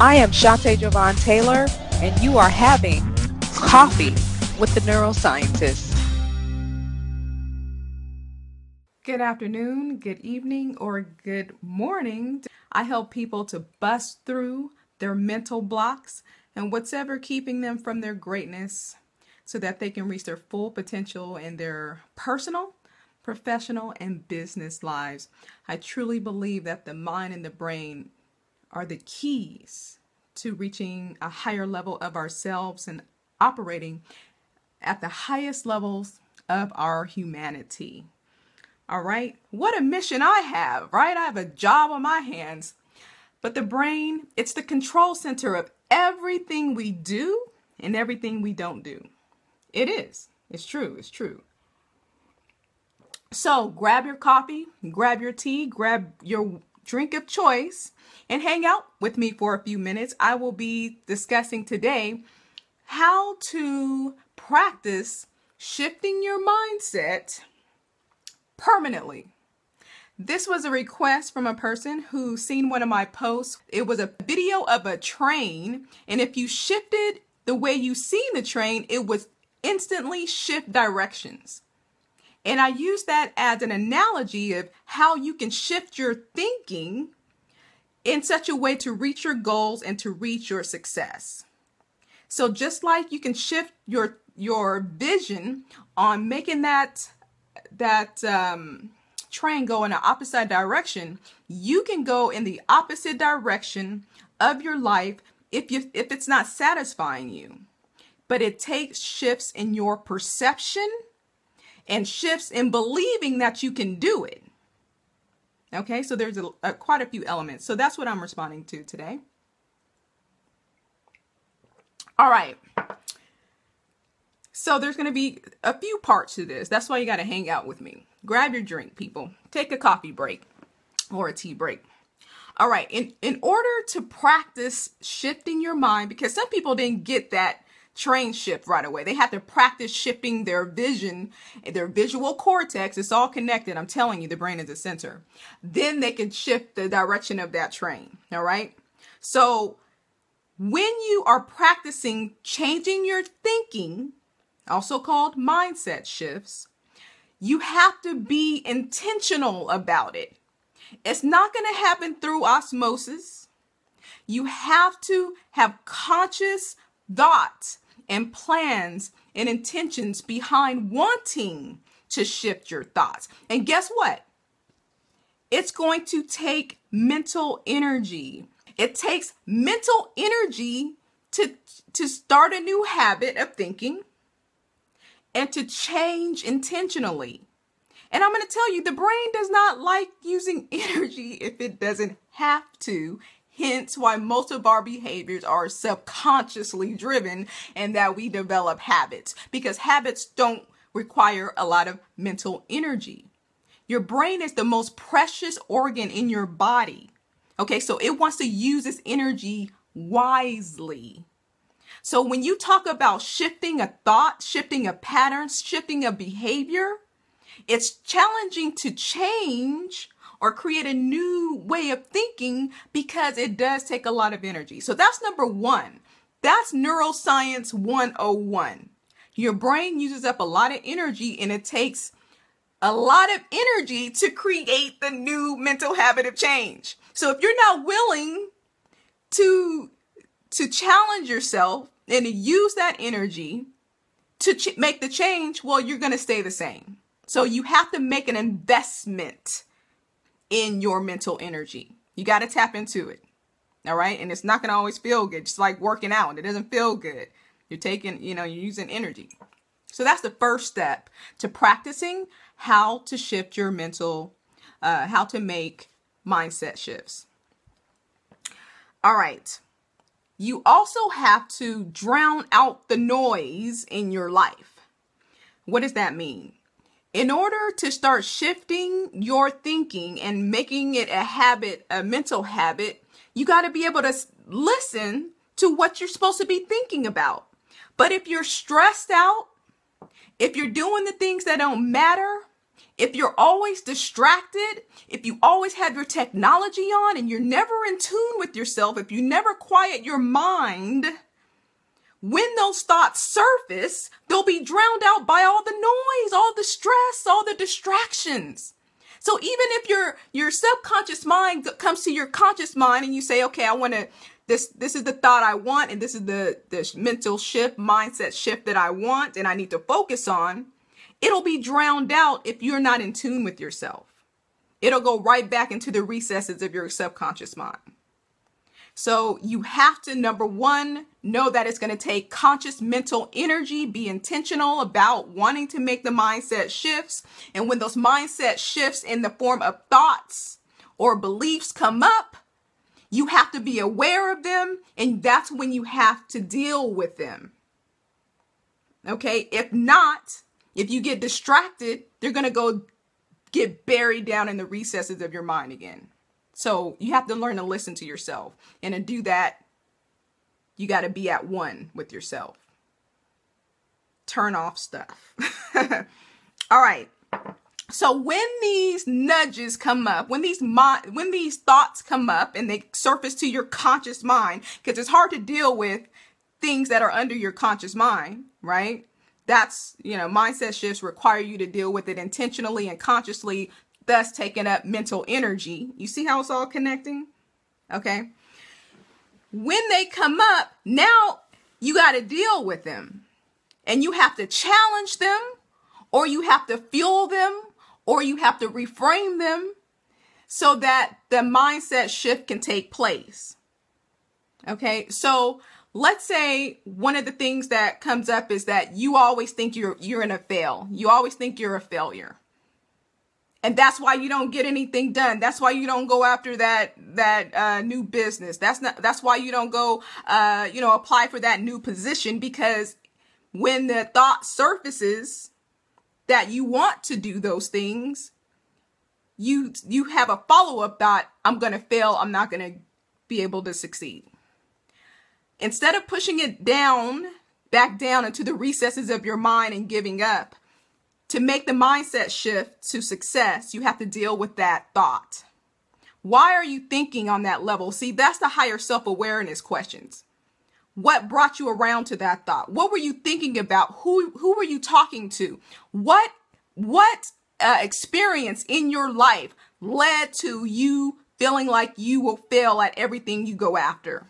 I am Shante Jovan Taylor, and you are having coffee with the neuroscientist. Good afternoon, good evening, or good morning. I help people to bust through their mental blocks and whatever keeping them from their greatness so that they can reach their full potential in their personal, professional, and business lives. I truly believe that the mind and the brain are the keys to reaching a higher level of ourselves and operating at the highest levels of our humanity. All right, what a mission I have, right? I have a job on my hands. But the brain, it's the control center of everything we do and everything we don't do. It is. It's true. It's true. So grab your coffee, grab your tea, grab your drink of choice, and hang out with me for a few minutes. I will be discussing today how to practice shifting your mindset permanently. This was a request from a person who seen one of my posts. It was a video of a train, and if you shifted the way you seen the train, it would instantly shift directions. And I use that as an analogy of how you can shift your thinking in such a way to reach your goals and to reach your success. So just like you can shift your your vision on making that that um, train go in the opposite direction, you can go in the opposite direction of your life if you if it's not satisfying you. But it takes shifts in your perception and shifts in believing that you can do it. Okay, so there's a, a, quite a few elements. So that's what I'm responding to today. All right. So there's going to be a few parts to this. That's why you got to hang out with me. Grab your drink, people. Take a coffee break or a tea break. All right. In in order to practice shifting your mind because some people didn't get that train shift right away. They have to practice shifting their vision, their visual cortex. It's all connected. I'm telling you, the brain is the center. Then they can shift the direction of that train. All right. So when you are practicing changing your thinking, also called mindset shifts, you have to be intentional about it. It's not going to happen through osmosis. You have to have conscious thought and plans and intentions behind wanting to shift your thoughts. And guess what? It's going to take mental energy. It takes mental energy to, to start a new habit of thinking and to change intentionally. And I'm going to tell you, the brain does not like using energy if it doesn't have to Hence why most of our behaviors are subconsciously driven and that we develop habits because habits don't require a lot of mental energy. Your brain is the most precious organ in your body. Okay, so it wants to use its energy wisely. So when you talk about shifting a thought, shifting a pattern, shifting a behavior, it's challenging to change or create a new way of thinking because it does take a lot of energy. So that's number one. That's neuroscience 101. Your brain uses up a lot of energy and it takes a lot of energy to create the new mental habit of change. So if you're not willing to to challenge yourself and use that energy to ch- make the change, well, you're going to stay the same. So you have to make an investment in your mental energy. You got to tap into it. All right. And it's not going to always feel good. Just like working out, it doesn't feel good. You're taking, you know, you're using energy. So that's the first step to practicing how to shift your mental, uh, how to make mindset shifts. All right. You also have to drown out the noise in your life. What does that mean? In order to start shifting your thinking and making it a habit, a mental habit, you got to be able to listen to what you're supposed to be thinking about. But if you're stressed out, if you're doing the things that don't matter, if you're always distracted, if you always have your technology on and you're never in tune with yourself, if you never quiet your mind, when those thoughts surface, they'll be drowned out by all the noise, all the stress, all the distractions. So even if your your subconscious mind comes to your conscious mind and you say, "Okay, I want to this this is the thought I want and this is the the mental shift, mindset shift that I want and I need to focus on," it'll be drowned out if you're not in tune with yourself. It'll go right back into the recesses of your subconscious mind. So you have to, number one, know that it's going to take conscious mental energy, be intentional about wanting to make the mindset shifts. And when those mindset shifts in the form of thoughts or beliefs come up, you have to be aware of them. And that's when you have to deal with them. Okay. If not, if you get distracted, they're going to go get buried down in the recesses of your mind again. So you have to learn to listen to yourself. And to do that, you got to be at one with yourself. Turn off stuff. All right. So when these nudges come up, when these when these thoughts come up and they surface to your conscious mind, because it's hard to deal with things that are under your conscious mind, right? That's, you know, mindset shifts require you to deal with it intentionally and consciously thus taking up mental energy. You see how it's all connecting? Okay. When they come up, now you got to deal with them. And you have to challenge them, or you have to fuel them, or you have to reframe them so that the mindset shift can take place. Okay. So let's say one of the things that comes up is that you always think you're you're in a fail. You always think you're a failure and that's why you don't get anything done. That's why you don't go after that that uh, new business. That's not that's why you don't go uh, you know apply for that new position because when the thought surfaces that you want to do those things you you have a follow-up thought i'm to fail. I'm not to be able to succeed. Instead of pushing it down back down into the recesses of your mind and giving up to make the mindset shift to success, you have to deal with that thought. Why are you thinking on that level? See, that's the higher self awareness questions. What brought you around to that thought? What were you thinking about? Who who were you talking to? What what uh, experience in your life led to you feeling like you will fail at everything you go after?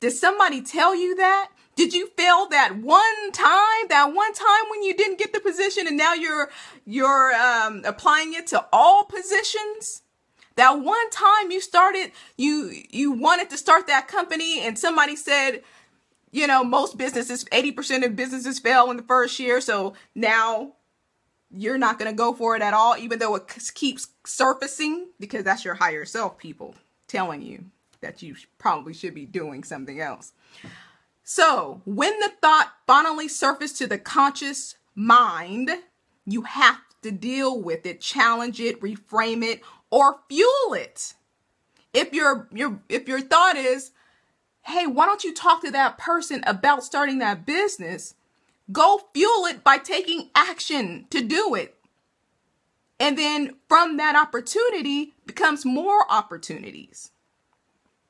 Did somebody tell you that? Did you fail that one time, that one time when you didn't get the position and now you're you're um, applying it to all positions? That one time you started you you wanted to start that company and somebody said, you know, most businesses 80% of businesses fail in the first year, so now you're not going to go for it at all even though it keeps surfacing because that's your higher self people telling you that you probably should be doing something else. So, when the thought finally surfaces to the conscious mind, you have to deal with it, challenge it, reframe it, or fuel it. If your your if your thought is, "Hey, why don't you talk to that person about starting that business?" Go fuel it by taking action to do it. And then from that opportunity becomes more opportunities.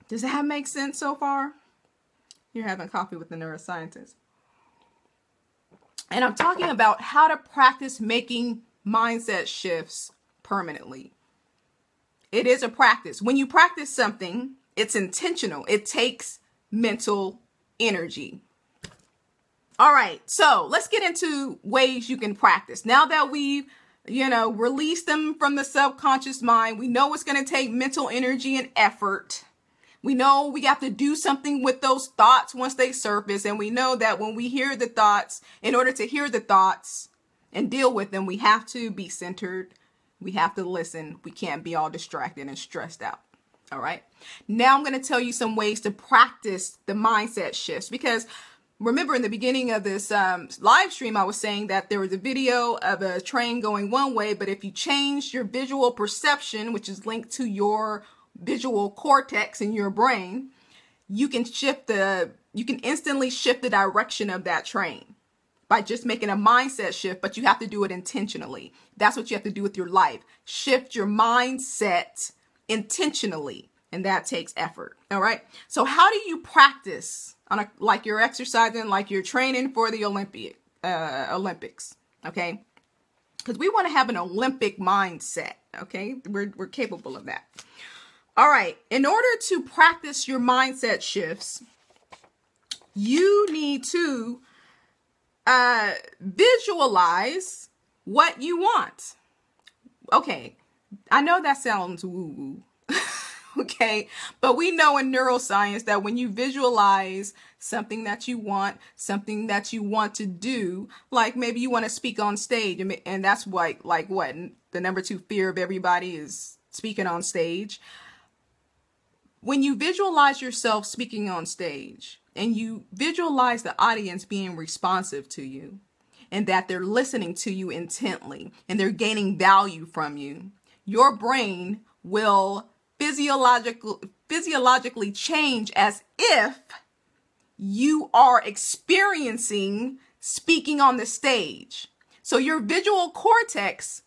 Does that make sense so far? You're having coffee with the neuroscientist. And I'm talking about how to practice making mindset shifts permanently. It is a practice. When you practice something, it's intentional, it takes mental energy. All right, so let's get into ways you can practice. Now that we've, you know, released them from the subconscious mind, we know it's going to take mental energy and effort. We know we have to do something with those thoughts once they surface. And we know that when we hear the thoughts, in order to hear the thoughts and deal with them, we have to be centered. We have to listen. We can't be all distracted and stressed out. All right. Now I'm going to tell you some ways to practice the mindset shifts because remember in the beginning of this um, live stream, I was saying that there was a video of a train going one way, but if you change your visual perception, which is linked to your visual cortex in your brain, you can shift the you can instantly shift the direction of that train by just making a mindset shift, but you have to do it intentionally. That's what you have to do with your life. Shift your mindset intentionally, and that takes effort. All right. So, how do you practice on a like you're exercising, like you're training for the Olympic uh, Olympics? Okay, because we want to have an Olympic mindset. Okay, we're we're capable of that. All right. In order to practice your mindset shifts, you need to uh, visualize what you want. Okay, I know that sounds woo woo. okay, but we know in neuroscience that when you visualize something that you want, something that you want to do, like maybe you want to speak on stage, and that's what, like, what the number two fear of everybody is speaking on stage. When you visualize yourself speaking on stage, and you visualize the audience being responsive to you and that they're listening to you intently and they're gaining value from you, your brain will physiological, physiologically change as if you are experiencing speaking on the stage. So your visual cortex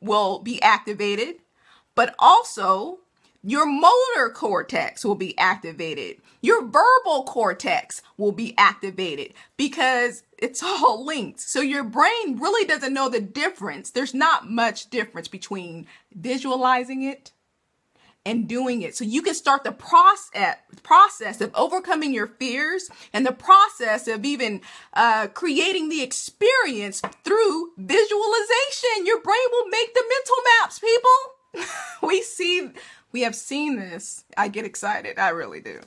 will be activated, but also your motor cortex will be activated. Your verbal cortex will be activated because it's all linked. So your brain really doesn't know the difference. There's not much difference between visualizing it and doing it. So you can start the process process of overcoming your fears and the process of even uh, creating the experience through visualization. Your brain will make the mental maps, people. we see we have seen this. I get excited. I really do.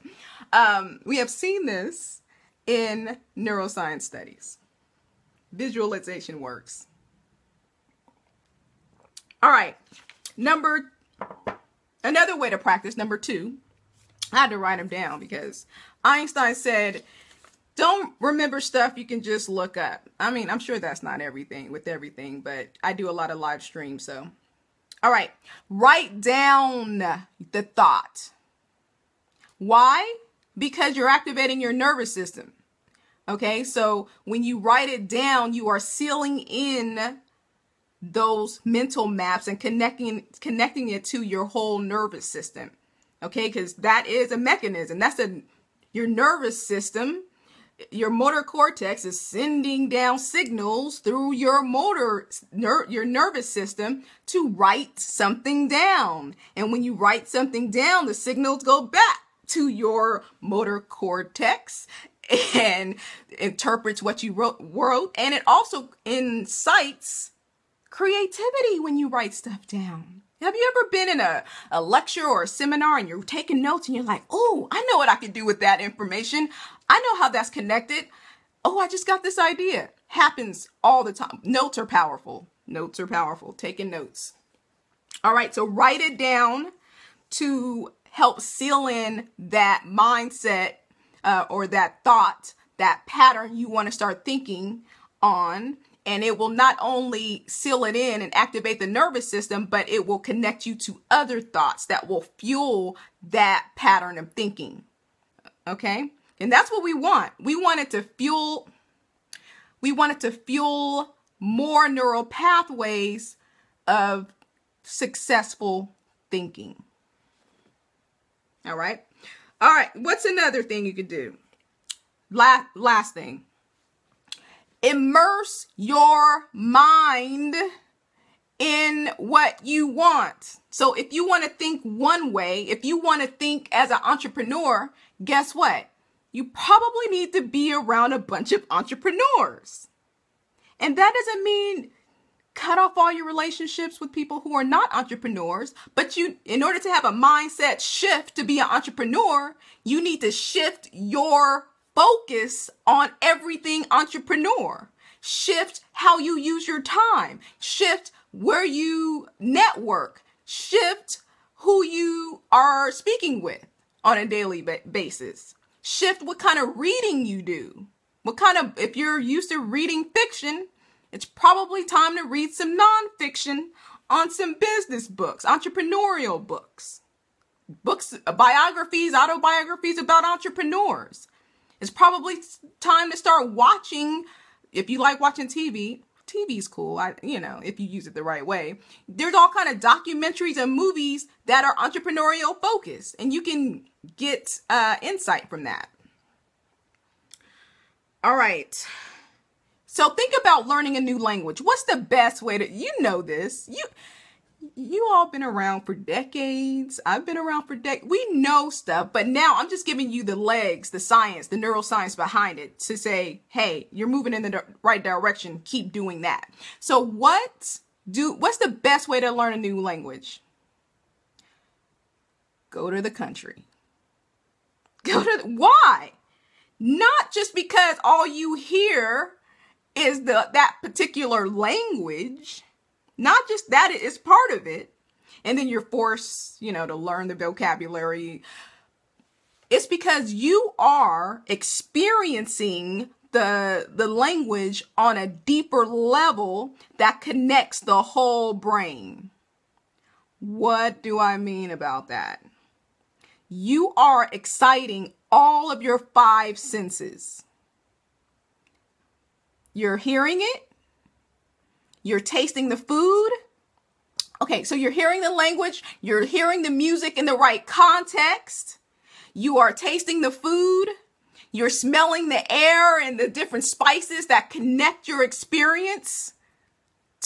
Um, we have seen this in neuroscience studies. Visualization works. All right. Number, another way to practice, number two, I had to write them down because Einstein said, don't remember stuff you can just look up. I mean, I'm sure that's not everything with everything, but I do a lot of live streams, so all right, write down the thought. Why? Because you're activating your nervous system. Okay, so when you write it down, you are sealing in those mental maps and connecting connecting it to your whole nervous system. Okay, because that is a mechanism. That's a your nervous system your motor cortex is sending down signals through your motor ner- your nervous system to write something down. And when you write something down the signals go back to your motor cortex and interprets what you wrote, wrote. And it also incites creativity when you write stuff down have you ever been in a, a lecture or a seminar and you're taking notes and you're like, oh, I know what I could do with that information. I know how that's connected. Oh, I just got this idea. Happens all the time. Notes are powerful. Notes are powerful. Taking notes. All right, so write it down to help seal in that mindset uh, or that thought, that pattern you want to start thinking on and it will not only seal it in and activate the nervous system, but it will connect you to other thoughts that will fuel that pattern of thinking. Okay? And that's what we want. We want it to fuel we want it to fuel more neural pathways of successful thinking. All right? All right, what's another thing you could do? Last last thing immerse your mind in what you want. So if you want to think one way, if you want to think as an entrepreneur, guess what? You probably need to be around a bunch of entrepreneurs. And that doesn't mean cut off all your relationships with people who are not entrepreneurs, but you in order to have a mindset shift to be an entrepreneur, you need to shift your focus on everything entrepreneur. Shift how you use your time. Shift where you network. Shift who you are speaking with on a daily basis. Shift what kind of reading you do. What kind of, if you're used to reading fiction, it's probably time to read some nonfiction on some business books, entrepreneurial books, books, biographies, autobiographies about entrepreneurs. It's probably time to start watching if you like watching TV, TV's cool. I, you know, if you use it the right way. There's all kind of documentaries and movies that are entrepreneurial focused, and you can get uh, insight from that. All right. So think about learning a new language. What's the best way to you know this? You you all been around for decades. I've been around for decades. We know stuff, but now I'm just giving you the legs, the science, the neuroscience behind it to say, hey, you're moving in the right direction. Keep doing that. So what do, what's the best way to learn a new language? Go to the country. Go to, the, why? Not just because all you hear is the, that particular language not just that, it is part of it. And then you're forced, you know, to learn the vocabulary. It's because you are experiencing the the language on a deeper level that connects the whole brain. What do I mean about that? You are exciting all of your five senses. You're hearing it, you're tasting the food. Okay, so you're hearing the language, you're hearing the music in the right context, you are tasting the food, you're smelling the air and the different spices that connect your experience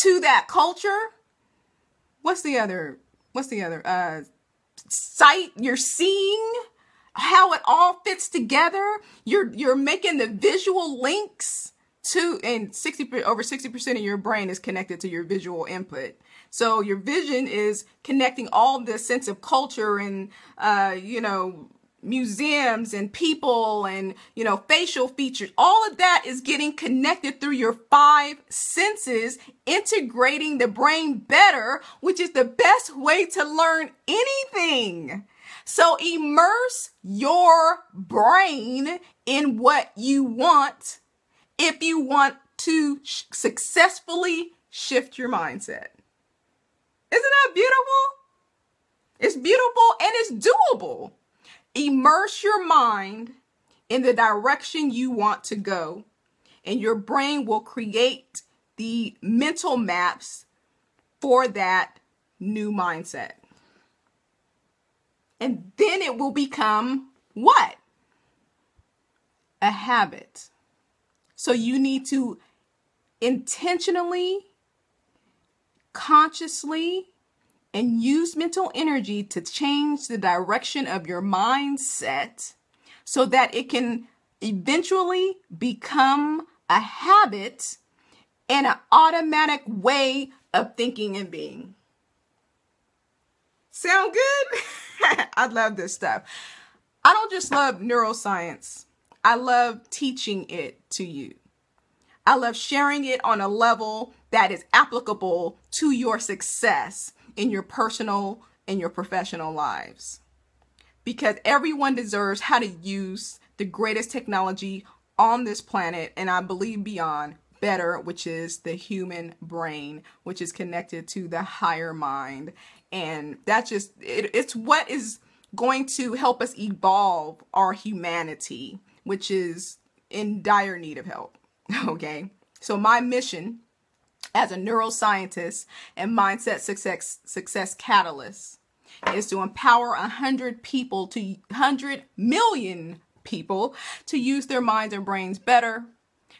to that culture. What's the other? What's the other? Uh, sight, you're seeing how it all fits together. You're you're making the visual links two and 60 over 60% of your brain is connected to your visual input. So your vision is connecting all this sense of culture and uh, you know museums and people and you know facial features. All of that is getting connected through your five senses integrating the brain better which is the best way to learn anything. So immerse your brain in what you want if you want to sh- successfully shift your mindset. Isn't that beautiful? It's beautiful and it's doable. Immerse your mind in the direction you want to go, and your brain will create the mental maps for that new mindset. And then it will become what? A habit. So you need to intentionally, consciously, and use mental energy to change the direction of your mindset so that it can eventually become a habit and an automatic way of thinking and being. Sound good? I love this stuff. I don't just love neuroscience. I love teaching it to you. I love sharing it on a level that is applicable to your success in your personal and your professional lives. Because everyone deserves how to use the greatest technology on this planet and I believe beyond better, which is the human brain, which is connected to the higher mind. And that's just, it, it's what is going to help us evolve our humanity which is in dire need of help. Okay. So my mission as a neuroscientist and mindset success success catalyst is to empower a hundred people to hundred million people to use their minds and brains better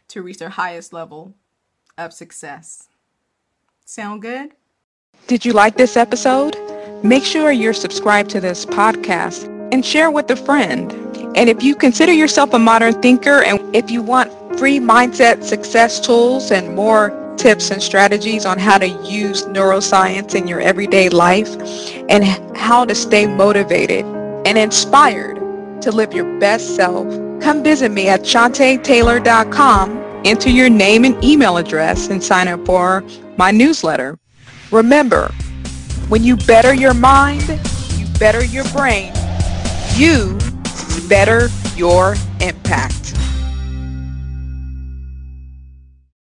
to reach their highest level of success. Sound good? Did you like this episode? Make sure you're subscribed to this podcast and share with a friend. And if you consider yourself a modern thinker and if you want free mindset success tools and more tips and strategies on how to use neuroscience in your everyday life and how to stay motivated and inspired to live your best self, come visit me at shantaytaylor.com, enter your name and email address and sign up for my newsletter. Remember, when you better your mind, you better your brain, you better your impact.